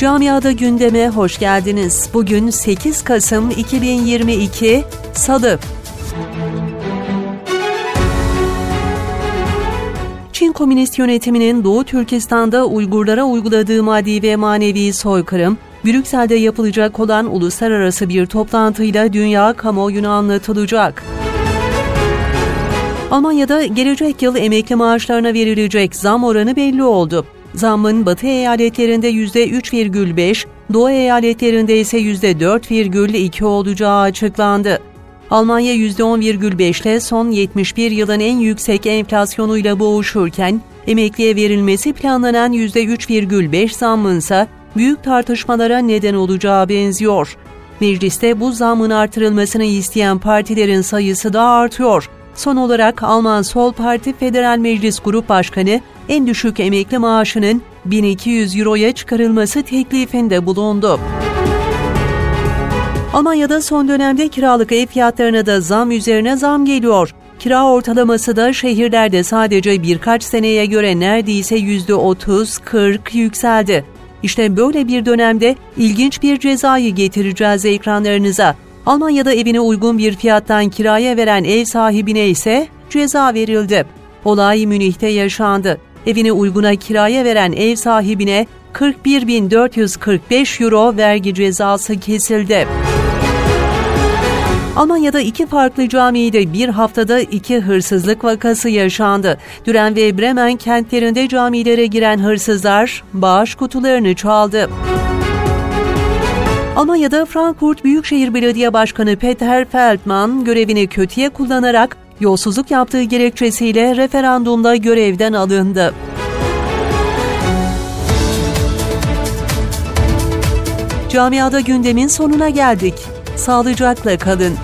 Camiada gündeme hoş geldiniz. Bugün 8 Kasım 2022 Salı. Çin Komünist yönetiminin Doğu Türkistan'da Uygurlara uyguladığı maddi ve manevi soykırım, Brüksel'de yapılacak olan uluslararası bir toplantıyla dünya kamuoyuna anlatılacak. Almanya'da gelecek yıl emekli maaşlarına verilecek zam oranı belli oldu. Zammın batı eyaletlerinde %3,5, doğu eyaletlerinde ise %4,2 olacağı açıklandı. Almanya %10,5 ile son 71 yılın en yüksek enflasyonuyla boğuşurken, emekliye verilmesi planlanan %3,5 zammın ise büyük tartışmalara neden olacağı benziyor. Mecliste bu zammın artırılmasını isteyen partilerin sayısı da artıyor. Son olarak Alman Sol Parti Federal Meclis Grup Başkanı en düşük emekli maaşının 1200 euroya çıkarılması teklifinde bulundu. Almanya'da son dönemde kiralık ev fiyatlarına da zam üzerine zam geliyor. Kira ortalaması da şehirlerde sadece birkaç seneye göre neredeyse %30-40 yükseldi. İşte böyle bir dönemde ilginç bir cezayı getireceğiz ekranlarınıza. Almanya'da evine uygun bir fiyattan kiraya veren ev sahibine ise ceza verildi. Olay Münih'te yaşandı. Evine uyguna kiraya veren ev sahibine 41.445 euro vergi cezası kesildi. Almanya'da iki farklı camide bir haftada iki hırsızlık vakası yaşandı. Düren ve Bremen kentlerinde camilere giren hırsızlar bağış kutularını çaldı. Almanya'da Frankfurt Büyükşehir Belediye Başkanı Peter Feldman görevini kötüye kullanarak yolsuzluk yaptığı gerekçesiyle referandumda görevden alındı. Camiada gündemin sonuna geldik. Sağlıcakla kalın.